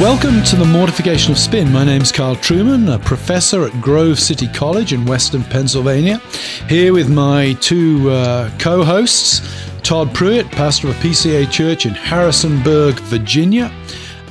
Welcome to the Mortification of Spin. My name's Carl Trueman, a professor at Grove City College in Western Pennsylvania. Here with my two uh, co hosts, Todd Pruitt, pastor of a PCA church in Harrisonburg, Virginia,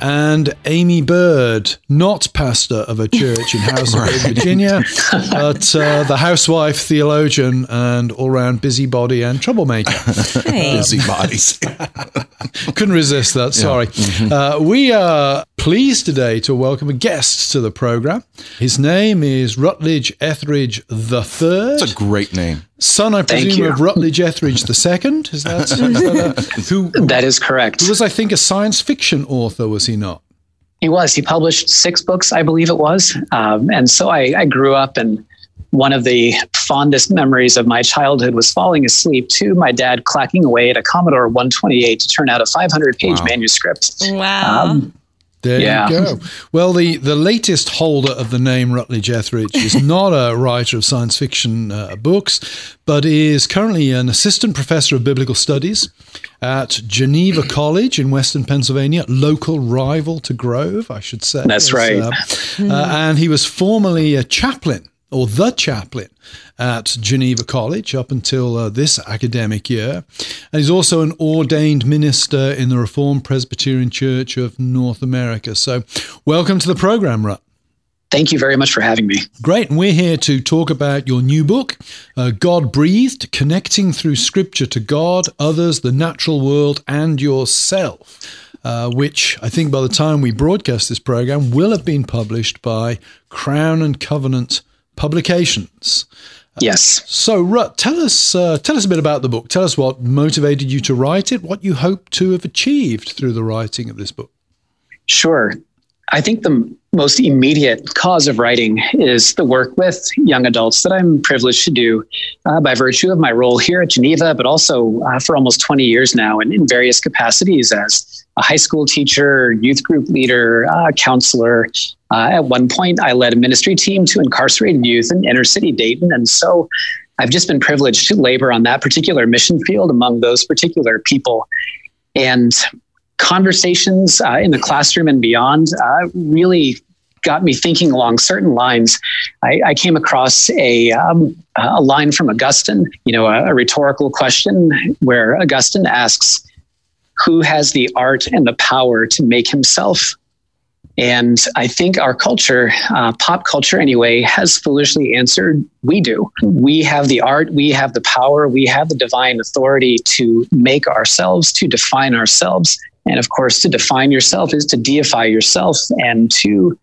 and Aimee Byrd, not pastor of a church in Harrisonburg, Virginia, but uh, the housewife, theologian, and all round busybody and troublemaker. Hey. busybodies. Couldn't resist that. Sorry. Uh, we are pleased today to welcome a guest to the program. His name is Rutledge Etheridge the Third, It's a great name. Son, I presume, of Rutledge Etheridge the Second. Is that, is that who? That is correct. Who was, I think, a science fiction author? Was he not? He was. He published six books, I believe it was. Um, and so I, I grew up, and one of the fondest memories of my childhood was falling asleep to my dad clacking away at a Commodore 128 to turn out a 500 page Wow. manuscript. Wow. Um, There Yeah. you go. Well, the, the latest holder of the name Rutledge Etheridge is not a writer of science fiction uh, books, but is currently an assistant professor of biblical studies at Geneva College in Western Pennsylvania, local rival to Grove, I should say. That's right. uh, uh, and he was formerly a chaplain or the chaplain at Geneva College up until uh, this academic year. And he's also an ordained minister in the Reformed Presbyterian Church of North America. So, welcome to the program, Rut. thank you very much for having me. Great. And we're here to talk about your new book, uh, God Breathed Connecting Through Scripture to God, Others, the Natural World, and Yourself, uh, which I think by the time we broadcast this program will have been published by Crown and Covenant Publications. Yes. So, Rut, tell us uh, tell us a bit about the book. Tell us what motivated you to write it, what you hope to have achieved through the writing of this book. Sure. I think the most immediate cause of writing is the work with young adults that I'm privileged to do uh, by virtue of my role here at Geneva, but also uh, for almost 20 years now and in various capacities as a high school teacher, youth group leader, uh, counselor. Uh, at one point, I led a ministry team to incarcerated youth in inner city Dayton. And so I've just been privileged to labor on that particular mission field among those particular people. And conversations uh, in the classroom and beyond uh, really got me thinking along certain lines. I, I came across a um, a line from Augustine, you know, a, a rhetorical question where Augustine asks, "Who has the art and the power to make himself?" And I think our culture, uh, pop culture anyway, has foolishly answered, we do. We have the art, we have the power, we have the divine authority to make ourselves, to define ourselves. And of course, to define yourself is to deify yourself and to,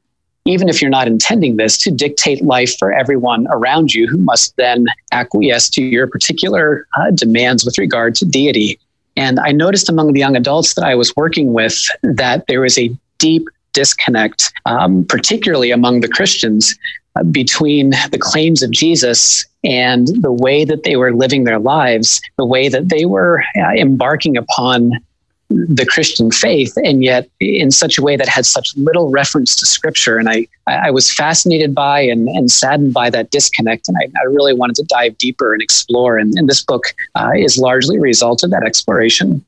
even if you're not intending this, to dictate life for everyone around you who must then acquiesce to your particular uh, demands with regard to deity. And I noticed among the young adults that I was working with that there was a deep disconnect, um, particularly among the Christians, uh, between the claims of Jesus and the way that they were living their lives, the way that they were uh, embarking upon the Christian faith, and yet in such a way that had such little reference to Scripture. And I, I was fascinated by and, and saddened by that disconnect, and I, I really wanted to dive deeper and explore. And, and this book uh, is largely a result of that exploration.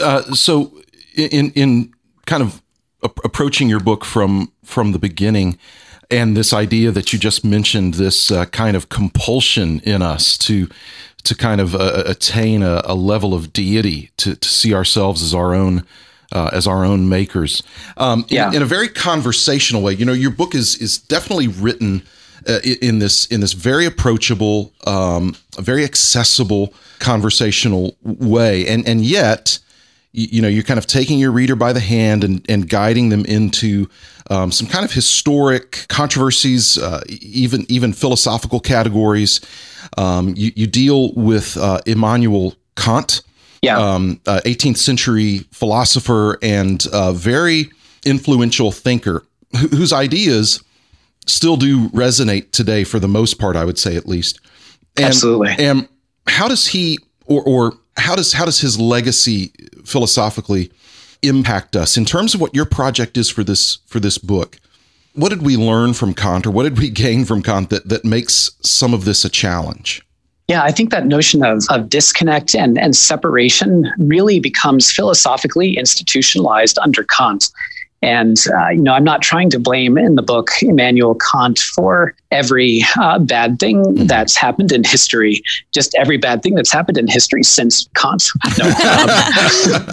Uh, so, in in kind of approaching your book from from the beginning, and this idea that you just mentioned, this uh, kind of compulsion in us to to kind of uh, attain a, a level of deity, to, to see ourselves as our own. Uh, as our own makers, um, in, Yeah. in a very conversational way. You know, your book is is definitely written uh, in this in this very approachable, um, very accessible, conversational way, and and yet you, you know you're kind of taking your reader by the hand and, and guiding them into um, some kind of historic controversies uh, even even philosophical categories um, you, you deal with uh, Immanuel Kant Yeah. um, uh, 18th century philosopher and uh, very influential thinker wh- whose ideas still do resonate today for the most part, I would say at least. And, Absolutely. And how does he or or how does how does his legacy philosophically impact us in terms of what your project is for this for this book? What did we learn from Kant or what did we gain from Kant that, that makes some of this a challenge? Yeah, I think that notion of, of disconnect and, and separation really becomes philosophically institutionalized under Kant. And, uh, you know, I'm not trying to blame in the book Immanuel Kant for every uh, bad thing mm-hmm. that's happened in history, just every bad thing that's happened in history since Kant. No, um,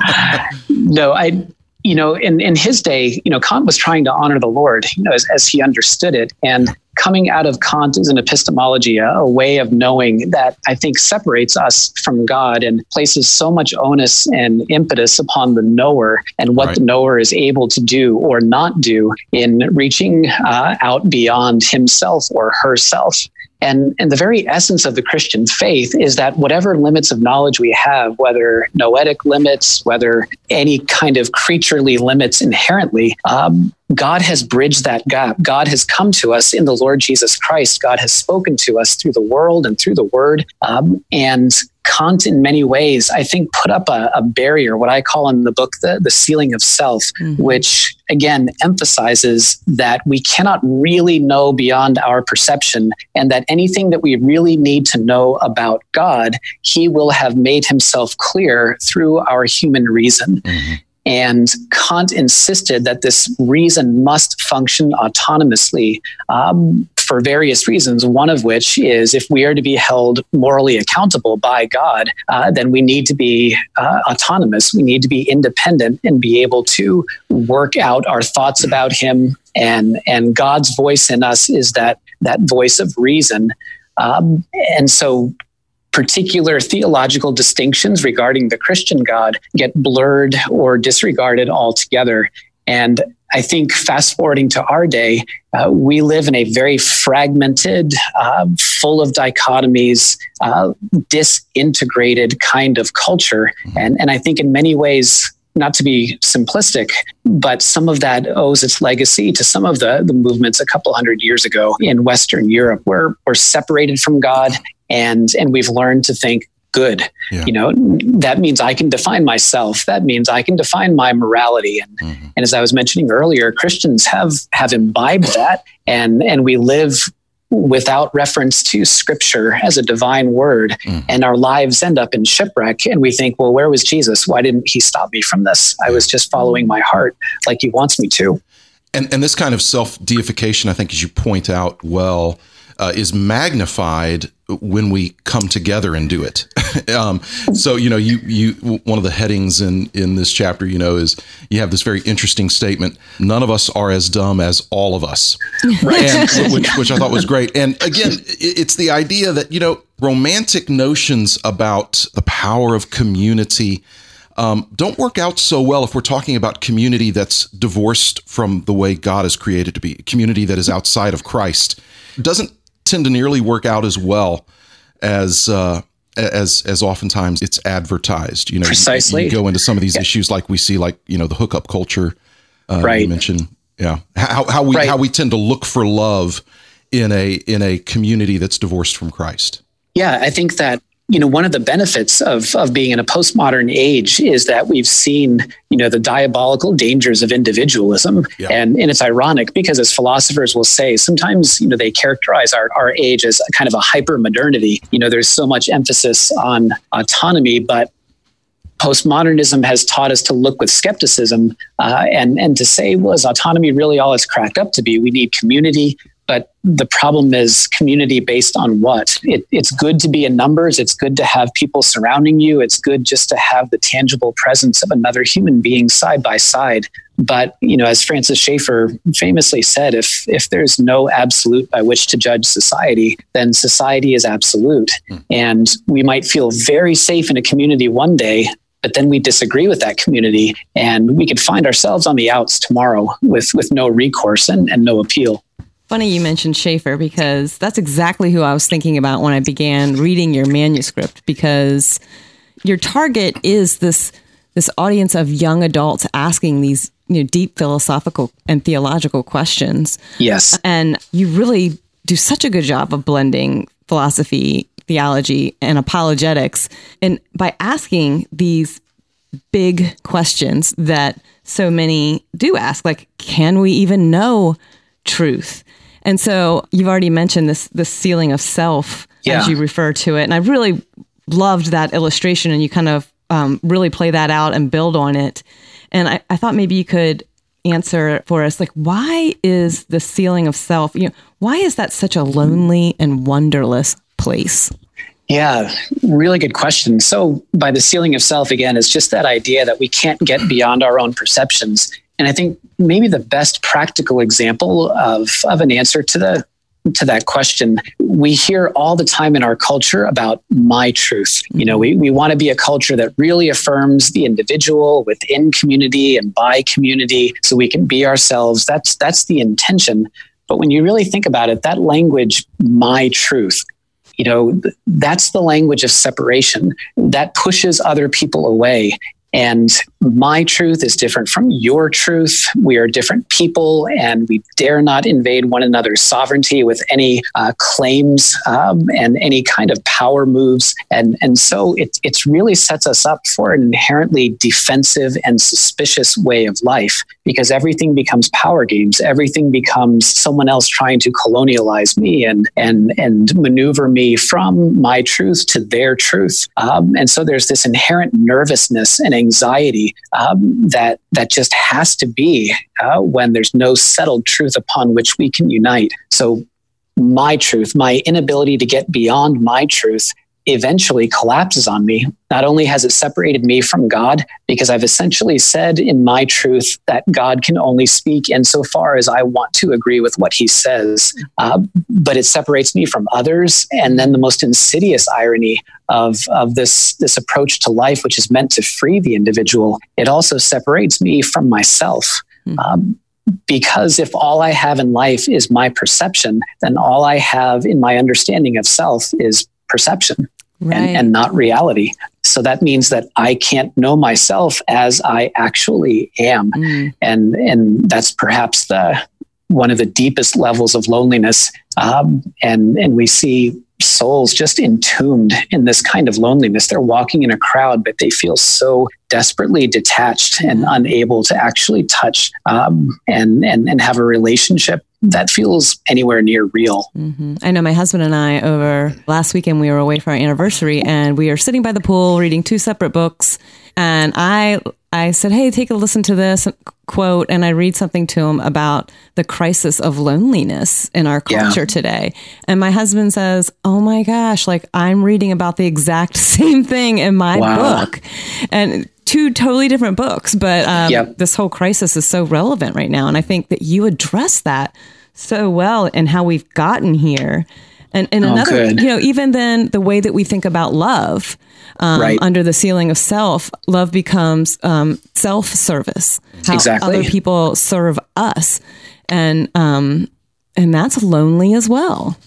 no I, you know, in, in his day, you know, Kant was trying to honor the Lord, you know, as, as he understood it. And coming out of Kant is an epistemology, a, a, way of knowing that I think separates us from God and places so much onus and impetus upon the knower and what right. the knower is able to do or not do in reaching uh, out beyond himself or herself. And, and the very essence of the Christian faith is that whatever limits of knowledge we have, whether noetic limits, whether any kind of creaturely limits inherently, um, God has bridged that gap. God has come to us in the Lord Jesus Christ. God has spoken to us through the world and through the word. Um, and Kant, in many ways, I think, put up a, a, barrier, what I call in the book the, the ceiling of self, mm-hmm. which again emphasizes that we cannot really know beyond our perception, and that anything that we really need to know about God, He will have made Himself clear through our human reason. Mm-hmm. And Kant insisted that this reason must function autonomously um, for various reasons. One of which is if we are to be held morally accountable by God, uh, then we need to be uh, autonomous. We need to be independent and be able to work out our thoughts about Him. And, and God's voice in us is that, that voice of reason. Um, and so particular theological distinctions regarding the Christian God get blurred or disregarded altogether. And I think fast forwarding to our day, uh, we live in a very fragmented, uh, full of dichotomies, uh, disintegrated kind of culture. Mm-hmm. And, and I think in many ways, not to be simplistic, but some of that owes its legacy to some of the, the movements a couple hundred years ago in Western Europe, where we're separated from God and and we've learned to think good yeah. you know that means i can define myself. That means i can define my morality. And mm-hmm. and as i was mentioning earlier christians have have imbibed that and and we live without reference to scripture as a divine word mm. and our lives end up in shipwreck. And we think well where was jesus? Why didn't he stop me from this? I was just following my heart like he wants me to. And and this kind of self deification i think as you point out well uh, is magnified when we come together and do it. um, so you know, you you one of the headings in in this chapter, you know, is you have this very interesting statement: "None of us are as dumb as all of us," right? and, which which I thought was great. And again, it's the idea that you know, romantic notions about the power of community. Um, don't work out so well if we're talking about community that's divorced from the way God has created to be, community that is outside of Christ. Doesn't tend to nearly work out as well as uh, as as oftentimes it's advertised. You know, precisely. You, you go into some of these yeah. issues like we see, like you know, the hookup culture. Uh, right. You mentioned, yeah, how how we right. how we tend to look for love in a in a community that's divorced from Christ. Yeah, I think that you know one of the benefits of of being in a postmodern age is that we've seen you know the diabolical dangers of individualism. Yeah. and and it's ironic because as philosophers will say sometimes you know they characterize our, our age as kind of a hyper modernity you know there's so much emphasis on autonomy but postmodernism has taught us to look with skepticism uh, and and to say well is autonomy really all it's cracked up to be? We need community but the problem is community based on what? It, it's good to be in numbers. It's good to have people surrounding you. It's good just to have the tangible presence of another human being side by side. But you know, as Francis Schaeffer famously said, if if there's no absolute by which to judge society, then society is absolute. Mm. And we might feel very safe in a community one day, but then we disagree with that community and we could find ourselves on the outs tomorrow with with no recourse and, and no appeal funny you mentioned Schaeffer because that's exactly who I was thinking about when I began reading your manuscript because your target is this this audience of young adults asking these you know deep philosophical and theological questions. Yes. And you really do such a good job of blending philosophy, theology, and apologetics. And by asking these big questions that so many do ask, like, can we even know truth? And so you've already mentioned this the ceiling of self Yeah. as you refer to it. And I really loved that illustration and you kind of um, really play that out and build on it. And I, I thought maybe you could answer for us like why is the ceiling of self you know why is that such a lonely and wonderless place Yeah, really good question. So, by the ceiling of self, again, it's just that idea that we can't get beyond our own perceptions. And I think maybe the best practical example of, of an answer to the to that question, we hear all the time in our culture about my truth. You know, we, we want to be a culture that really affirms the individual within community and by community so we can be ourselves. That's that's the intention. But when you really think about it, that language, my truth, you know that's the language of separation that pushes other people away and my truth is different from your truth. We are different people and we dare not invade one another's sovereignty with any uh, claims um, and any kind of power moves. And and so it it's really sets us up for an inherently defensive and suspicious way of life because everything becomes power games. Everything becomes someone else trying to colonialize me and and and maneuver me from my truth to their truth. Um, and so there's this inherent nervousness and anxiety um, that that just has to be uh, when there's no settled truth upon which we can unite. So my truth my inability to get beyond my truth eventually collapses on me. Not only has it separated me from God, because I've essentially said in my truth that God can only speak insofar as I want to agree with what he says, uh, but it separates me from others. And then the most insidious irony of, of this, this approach to life, which is meant to free the individual, it also separates me from myself. Um, because if all I have in life is my perception, then all I have in my understanding of self is perception right and, and not reality. So that means that I can't know myself as I actually am. Mm. And, and that's perhaps the, one of the deepest levels of loneliness. Um, and, and we see souls just entombed in this kind of loneliness. They're walking in a crowd, but they feel so desperately detached and unable to actually touch um, and, and, and have a relationship that feels anywhere near real. hmm I know my husband and I over last weekend we were away for our anniversary and we are sitting by the pool reading two separate books and I I said, "Hey, take a listen to this quote," and I read something to him about the crisis of loneliness in our Yeah. culture today. And my husband says, "Oh my gosh, like I'm reading about the exact same thing in my Wow. book," and two totally different books, but um, Yep. this whole crisis is so relevant right now, and I think that you address that so well and how we've gotten here. And, and another, Oh, good. you know, even then the way that we think about love um, Right. under the ceiling of self, love becomes um, self service. How Exactly. other people serve us. And, um, and that's lonely as well.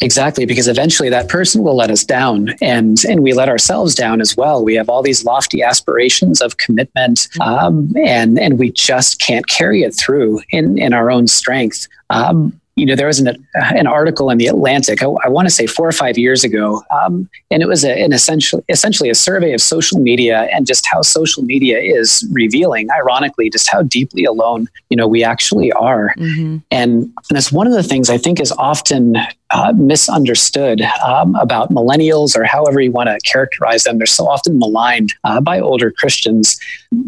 Exactly, because eventually that person will let us down, and and we let ourselves down as well. We have all these lofty aspirations of commitment, um, and and we just can't carry it through in in our own strength. Um, you know, there was an an article in the Atlantic. I, I want to say four or five years ago, um, and it was a, an essentially essentially a survey of social media and just how social media is revealing, ironically, just how deeply alone you know we actually are. Mm-hmm. And, and it's one of the things I think is often uh, misunderstood um, about millennials or however you want to characterize them. They're so often maligned uh, by older Christians.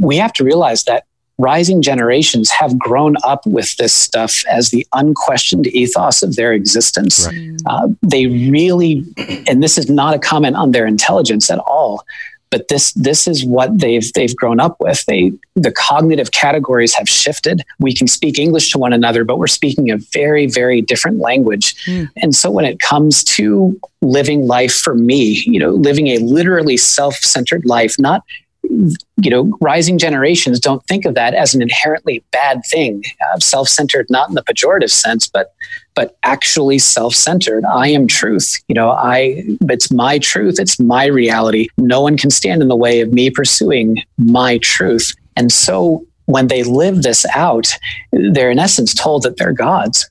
We have to realize that rising generations have grown up with this stuff as the unquestioned ethos of their existence. Uh, they really, and this is not a comment on their intelligence at all, but this this is what they've they've grown up with. They the cognitive categories have shifted. We can speak English to one another, but we're speaking a very very different language. And so when it comes to living life for me, you know, living a literally self-centered life, not you know, rising generations don't think of that as an inherently bad thing, uh, self-centered, not in the pejorative sense, but but actually self-centered. I am truth. You know, I it's my truth. It's my reality. No one can stand in the way of me pursuing my truth. And so when they live this out, they're in essence told that they're gods.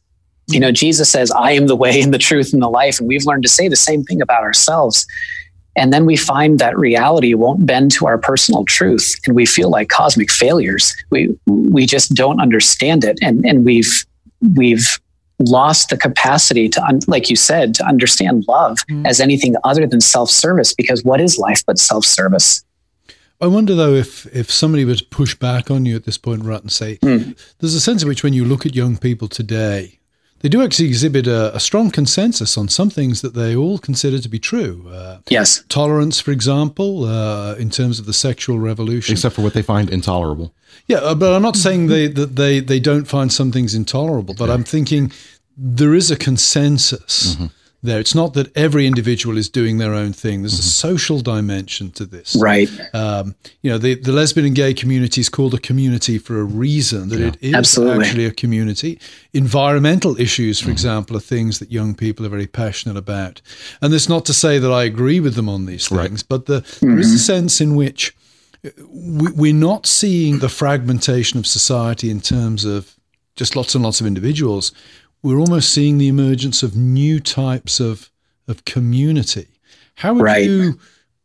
You know, Jesus says, I am the way and the truth and the life. And we've learned to say the same thing about ourselves. And then we find that reality won't bend to our personal truth. And we feel like cosmic failures. We, we just don't understand it. And, and we've, we've lost the capacity to, un- like you said, to understand love mm. as anything other than self service. Because what is life but self service? I wonder though if if somebody were to push back on you at this point, right, and say, mm. there's a sense in which when you look at young people today, they do actually exhibit a, a, strong consensus on some things that they all consider to be true. Uh, yes. Tolerance, for example, uh, in terms of the sexual revolution. Except for what they find intolerable. Yeah, uh, but I'm not saying they, that they, they don't find some things intolerable, but yeah. I'm thinking there is a consensus. Mm-hmm there. It's not that every individual is doing their own thing. There's mm-hmm. a social dimension to this. Right. Um, you know, the, the lesbian and gay community is called a community for a reason, that yeah. it is Absolutely. actually a community. Environmental issues, for mm-hmm. example, are things that young people are very passionate about. And that's not to say that I agree with them on these things, right. but the, mm-hmm. there is a mm-hmm. sense in which we're not seeing the fragmentation of society in terms of just lots and lots of individuals we're almost seeing the emergence of new types of of community. How would right. you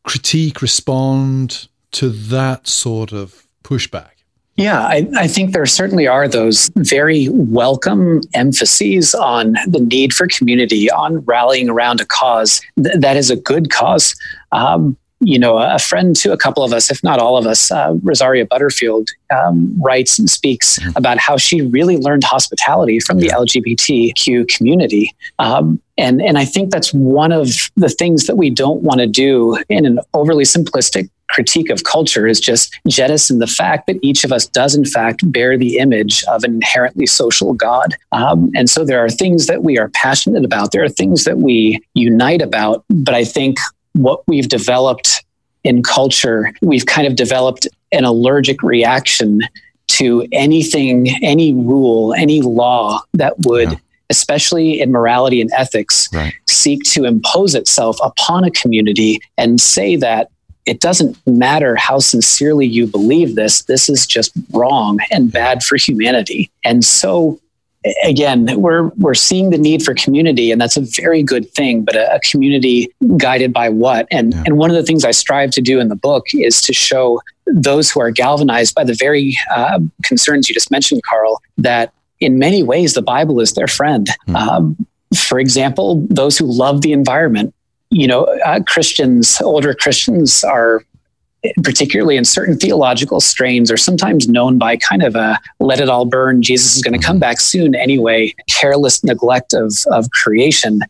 critique, respond to that sort of pushback? Yeah, I, I, think there certainly are those very welcome emphases on the need for community, on rallying around a cause Th- that is a good cause. Um, you know, a friend to a couple of us, if not all of us, uh, Rosaria Butterfield, um, writes and speaks mm-hmm. about how she really learned hospitality from the LGBTQ community. Um, and, and I think that's one of the things that we don't want to do in an overly simplistic critique of culture is just jettison the fact that each of us does, in fact, bear the image of an inherently social God. Um, and so there are things that we are passionate about, there are things that we unite about. But I think what we've developed in culture, we've kind of developed an allergic reaction to anything, any rule, any law that would, yeah. especially in morality and ethics, right. seek to impose itself upon a community and say that it doesn't matter how sincerely you believe this, this is just wrong and bad for humanity. And so again, we're we're seeing the need for community, and that's a very good thing. But a, a community guided by what? And yeah. and one of the things I strive to do in the book is to show those who are galvanized by the very uh, concerns you just mentioned, Carl, that in many ways the Bible is their friend. Mm-hmm. Um, for example, those who love the environment. You know, uh, Christians, older Christians, are particularly in certain theological strains, are sometimes known by kind of a let it all burn, Jesus is going to come back soon anyway, careless neglect of, of creation.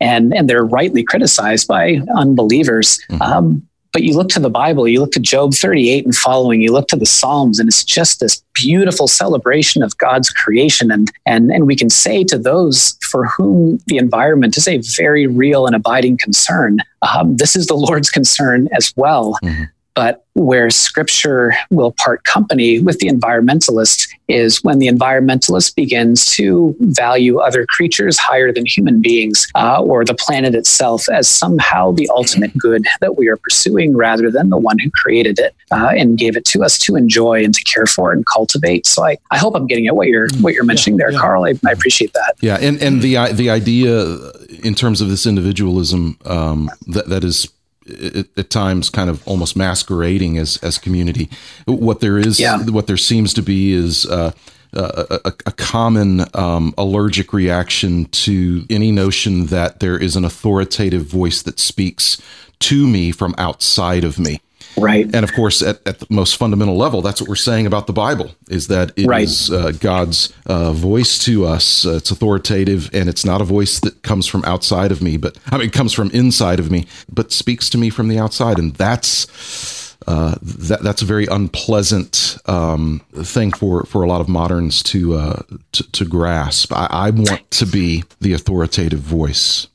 And, and they're rightly criticized by unbelievers. Mm-hmm. Um, but you look to the Bible, you look to Job 38 and following, you look to the Psalms, and it's just this beautiful celebration of God's creation. And, and, and we can say to those for whom the environment is a very real and abiding concern, um, this is the Lord's concern as well. Mm-hmm. But where scripture will part company with the environmentalist is when the environmentalist begins to value other creatures higher than human beings uh, or the planet itself as somehow the ultimate good that we are pursuing rather than the one who created it uh, and gave it to us to enjoy and to care for and cultivate. So I, I hope I'm getting at what you're what you're mentioning yeah, there, yeah. Carl. I, I, appreciate that. Yeah, and and the the idea in terms of this individualism um, that that is at, times kind of almost masquerading as as community. What there is, yeah. what there seems to be, is. Uh, a, a, a, common um, allergic reaction to any notion that there is an authoritative voice that speaks to me from outside of me. Right. And of course, at, at the most fundamental level, that's what we're saying about the Bible is that it right. is uh, God's uh, voice to us. Uh, it's authoritative and it's not a voice that comes from outside of me, but I mean, it comes from inside of me, but speaks to me from the outside. And that's. Uh, that that's a very unpleasant um, thing for, for a lot of moderns to uh, to, to, grasp. I, I want to be the authoritative voice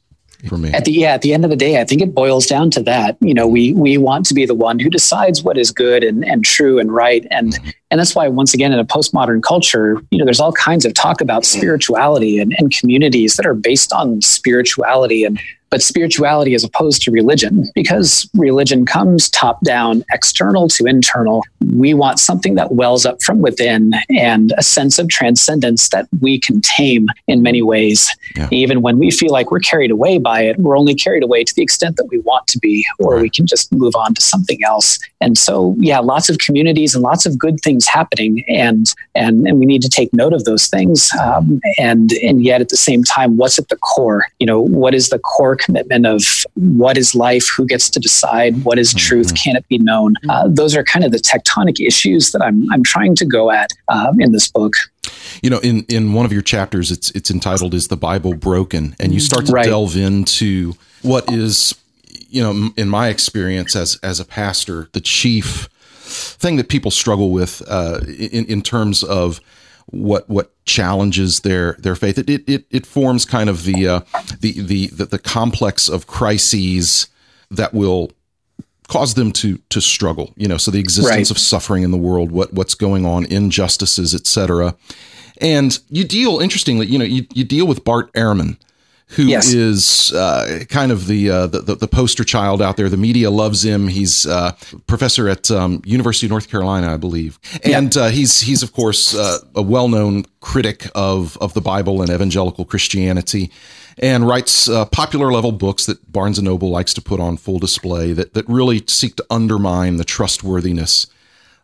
for me. At the yeah, at the end of the day, I think it boils down to that. You know, we we want to be the one who decides what is good and, and true and right. And mm-hmm. and that's why once again in a postmodern culture, you know, there's all kinds of talk about spirituality and, and communities that are based on spirituality and but spirituality as opposed to religion, because religion comes top down, external to internal. We want something that wells up from within and a sense of transcendence that we can tame in many ways. Yeah. Even when we feel like we're carried away by it, we're only carried away to the extent that we want to be, or right. we can just move on to something else. And so, yeah, lots of communities and lots of good things happening, and and and we need to take note of those things. Um, and and yet at the same time, what's at the core? You know, what is the core commitment of what is life? Who gets to decide? What is truth? Mm-hmm. Can it be known? Uh, those are kind of the tectonic issues that I'm I'm trying to go at um, in this book. You know, in in one of your chapters, it's it's entitled "Is the Bible Broken?" and you start to right. delve into what is, you know, in my experience as as a pastor, the chief thing that people struggle with uh, in in terms of what what challenges their their faith. It it it forms kind of the uh, the, the the the complex of crises that will cause them to to struggle. You know, so the existence right. of suffering in the world, what what's going on, injustices, etc. And you deal interestingly, you know, you, you deal with Bart Ehrman, who yes. is uh, kind of the, uh, the, the poster child out there. The media loves him. He's uh, professor at um, University of North Carolina, I believe, and uh, he's he's of course uh, a well known critic of of the Bible and evangelical Christianity, and writes uh, popular level books that Barnes and Noble likes to put on full display that that really seek to undermine the trustworthiness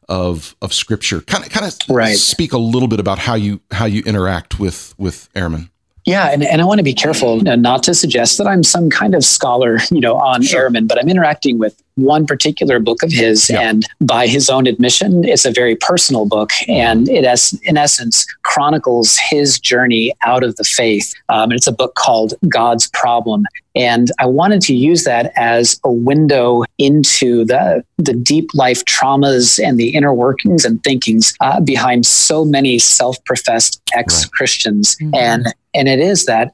of of Scripture. Kind of kind of right. speak a little bit about how you how you interact with with Ehrman. Yeah, and, and I want to be careful not to suggest that I'm some kind of scholar, you know, on sure. Ehrman, but I'm interacting with one particular book of his, yeah. and by his own admission, it's a very personal book, and it has, in essence, chronicles his journey out of the faith. Um, and it's a book called God's Problem, and I wanted to use that as a window into the the deep life traumas and the inner workings and thinkings uh, behind so many self-professed ex-Christians, right. mm-hmm. and and it is that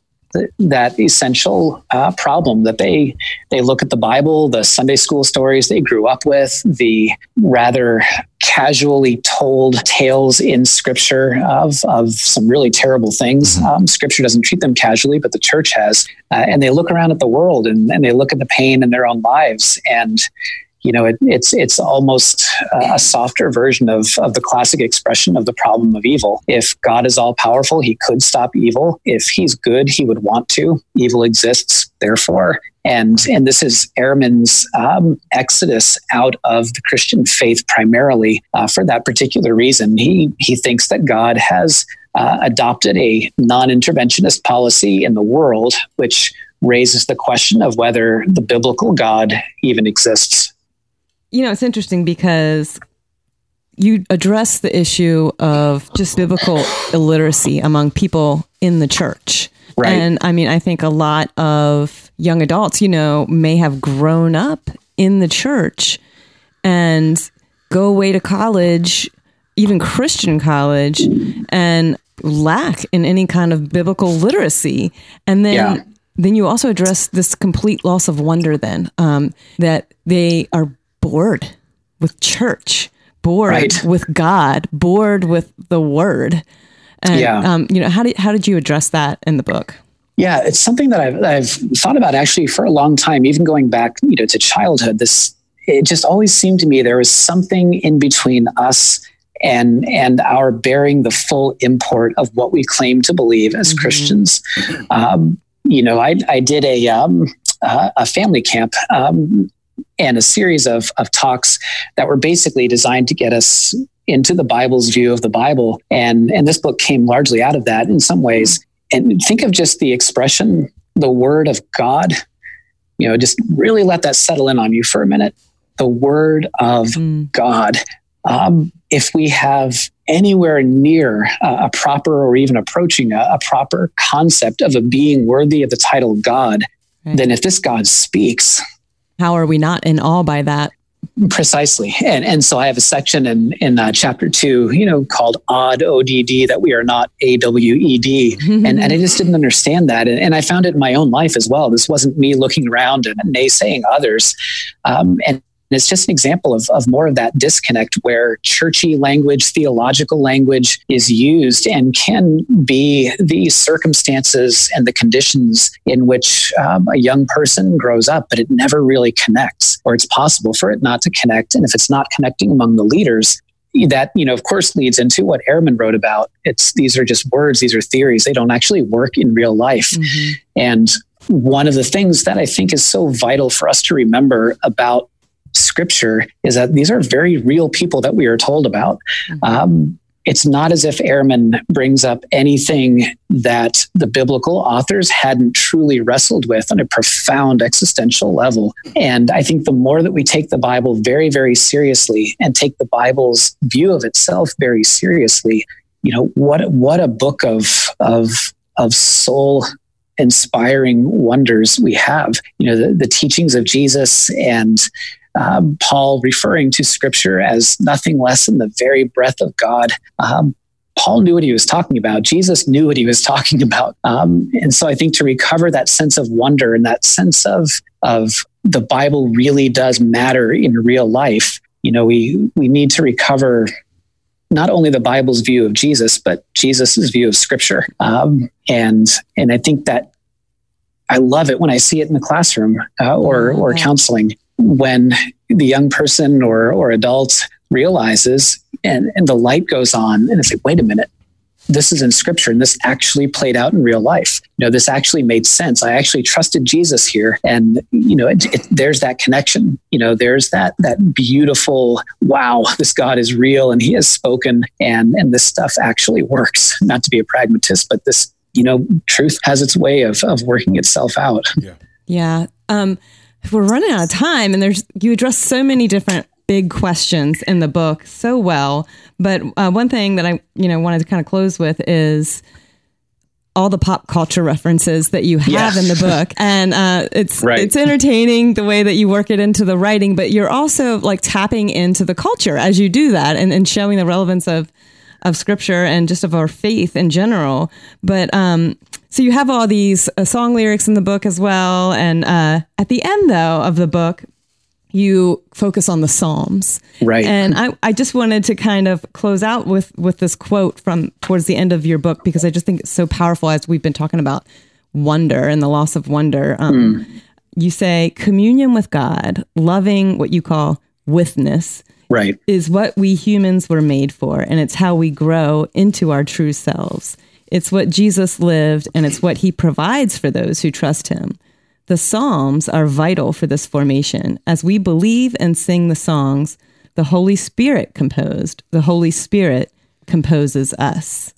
that essential uh, problem that they they look at the Bible, the Sunday school stories they grew up with, the rather casually told tales in Scripture of of some really terrible things. Mm-hmm. Um, scripture doesn't treat them casually, but the church has, uh, and they look around at the world and, and they look at the pain in their own lives and you know, it, it's it's almost a softer version of of the classic expression of the problem of evil. If God is all powerful, He could stop evil. If He's good, He would want to. Evil exists, therefore. And and this is Ehrman's um, exodus out of the Christian faith primarily uh, for that particular reason. He he thinks that God has uh, adopted a non-interventionist policy in the world, which raises the question of whether the biblical God even exists you know, it's interesting because you address the issue of just biblical illiteracy among people in the church. Right. And I mean, I think a lot of young adults, you know, may have grown up in the church and go away to college, even Christian college, and lack in any kind of biblical literacy. And then yeah. then you also address this complete loss of wonder then um, that they are bored with church, bored right. with God, bored with the word. And, yeah. Um, you know, how did, how did you address that in the book? Yeah, it's something that I've, I've thought about actually for a long time, even going back, you know, to childhood. This, it just always seemed to me there was something in between us and and our bearing the full import of what we claim to believe as mm-hmm. Christians. Um, you know, I I did a um, uh, a family camp um, and a series of, of talks that were basically designed to get us into the Bible's view of the Bible. And, and this book came largely out of that in some ways. And think of just the expression, the word of God. You know, just really let that settle in on you for a minute. The word of mm. God. Um, if we have anywhere near uh, a proper or even approaching a, a, proper concept of a being worthy of the title God, right. then if this God speaks, how are we not in awe by that? Precisely. And and so I have a section in in uh, chapter 2, you know, called odd ODD that we are not AWED. and and I just didn't understand that and, and I found it in my own life as well. This wasn't me looking around and naysaying others. Um, and And it's just an example of, of more of that disconnect where churchy language, theological language is used and can be the circumstances and the conditions in which um, a young person grows up, but it never really connects, or it's possible for it not to connect. And if it's not connecting among the leaders, that you know of course leads into what Ehrman wrote about it's these are just words these are theories they don't actually work in real life mm-hmm. and one of the things that I think is so vital for us to remember about scripture is that these are very real people that we are told about. Mm-hmm. Um, it's not as if Ehrman brings up anything that the biblical authors hadn't truly wrestled with on a profound existential level. And I think the more that we take the Bible very, very seriously and take the Bible's view of itself very seriously, you know, what what a book of of of soul inspiring wonders we have. You know, the, the teachings of Jesus and um, Paul referring to scripture as nothing less than the very breath of God. Um, Paul knew what he was talking about. Jesus knew what he was talking about. Um, and so I think to recover that sense of wonder and that sense of, of the Bible really does matter in real life, you know, we, we need to recover not only the Bible's view of Jesus, but Jesus's view of Scripture. Um, and and I think that I love it when I see it in the classroom uh, or or counseling when the young person or or adult realizes and and the light goes on and it's like wait a minute. This is in scripture and this actually played out in real life. You know this actually made sense. I actually trusted jesus here. And you know it, it, there's that connection. You know there's that that beautiful wow this god is real and he has spoken and and this stuff actually works. Not to be a pragmatist but this you know truth has its way of of working itself out. Yeah. Yeah. Um we're running out of time and there's you address so many different big questions in the book so well. But uh, one thing that I, you know, wanted to kind of close with is all the pop culture references that you have yeah. in the book, and uh, it's right. it's entertaining the way that you work it into the writing. But you're also like tapping into the culture as you do that, and, and showing the relevance of of scripture and just of our faith in general. But um, so you have all these uh, song lyrics in the book as well, and uh, at the end though of the book, you focus on the Psalms. Right. And I, I just wanted to kind of close out with, with this quote from towards the end of your book because I just think it's so powerful as we've been talking about wonder and the loss of wonder. Um, mm. You say communion with God, loving what you call withness, right, is what we humans were made for, and it's how we grow into our true selves. It's what Jesus lived, and it's what he provides for those who trust him. The Psalms are vital for this formation. As we believe and sing the songs the Holy Spirit composed, the Holy Spirit composes us.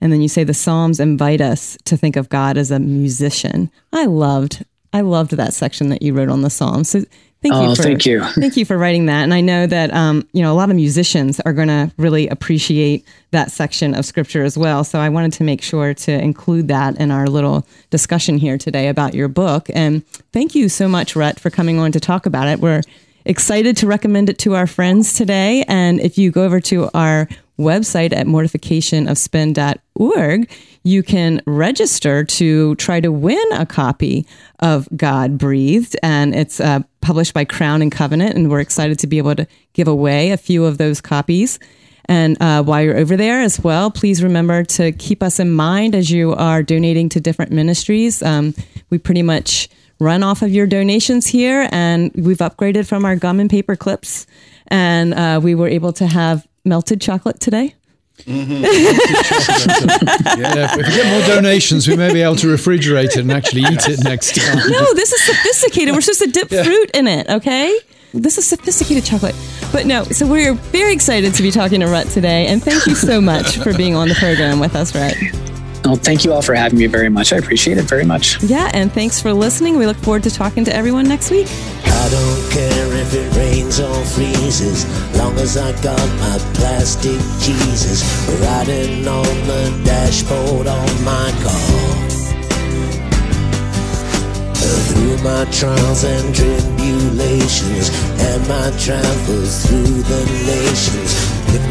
And then you say the Psalms invite us to think of God as a musician. I loved I loved that section that you wrote on the Psalms. So Thank oh, you. For, thank you. Thank you for writing that. And I know that um, you know a lot of musicians are going to really appreciate that section of scripture as well. So I wanted to make sure to include that in our little discussion here today about your book. And thank you so much, Rhett, for coming on to talk about it. We're excited to recommend it to our friends today. And if you go over to our website at mortificationofspin.org, you can register to try to win a copy of God Breathed. And it's uh, published by Crown and Covenant. And we're excited to be able to give away a few of those copies. And uh, while you're over there as well, please remember to keep us in mind as you are donating to different ministries. Um, we pretty much run off of your donations here, and we've upgraded from our gum and paper clips. And uh, we were able to have melted chocolate today. Mm-hmm. yeah, if we get more donations, we may be able to refrigerate it and actually eat it next time. No, this is sophisticated. We're supposed to dip yeah. fruit in it, okay? This is sophisticated chocolate. But no, so we're very excited to be talking to Rut today. And thank you so much for being on the program with us, Rhett. Well, thank you all for having me very much. I appreciate it very much. Yeah, and thanks for listening. We look forward to talking to everyone next week. I don't care if it rains or freezes, long as I got my plastic Jesus riding on the dashboard on my car. Through my trials and tribulations and my travels through the nations.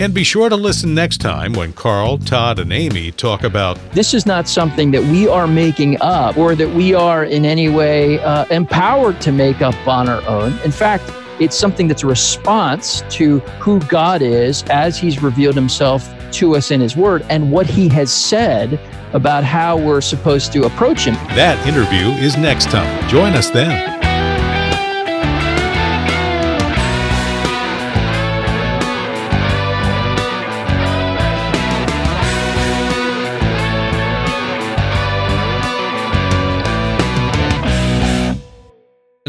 And be sure to listen next time when Carl, Todd, and Aimee talk about This is not something that we are making up or that we are in any way uh, empowered to make up on our own. In fact, it's something that's a response to who God is as He's revealed Himself to us in His Word and what He has said about how we're supposed to approach Him. that interview is next time. Join us then.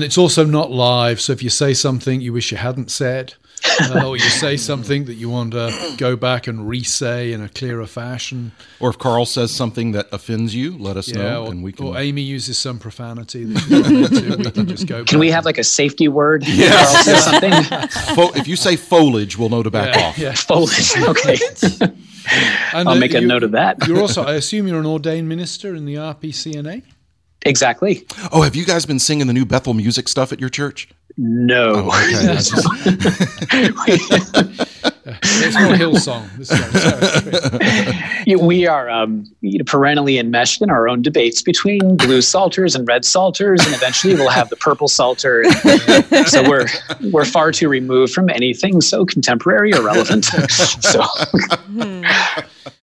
And it's also not live. So if you say something you wish you hadn't said, uh, or you say something that you want to go back and re-say in a clearer fashion, Or if Carl says something that offends you, let us yeah, know, or, and we can. or Aimee uses some profanity that she's not into, we can just go. Can we back. have like a safety word? Yeah. Carl says something. Fo- if you say foliage, we'll know to back Yeah, off. yeah. Foliage. Okay. And, I'll uh, make a you- note of that. You're also, I assume, you're an ordained minister in the RPCNA. Exactly. Oh, have you guys been singing the new Bethel music stuff at your church? No. Okay. It's not Hillsong. This is- Yeah, we are um, you know, perennially enmeshed in our own debates between blue psalters and red psalters, and eventually we'll have the purple psalter. so we're we're far too removed from anything so contemporary or relevant. so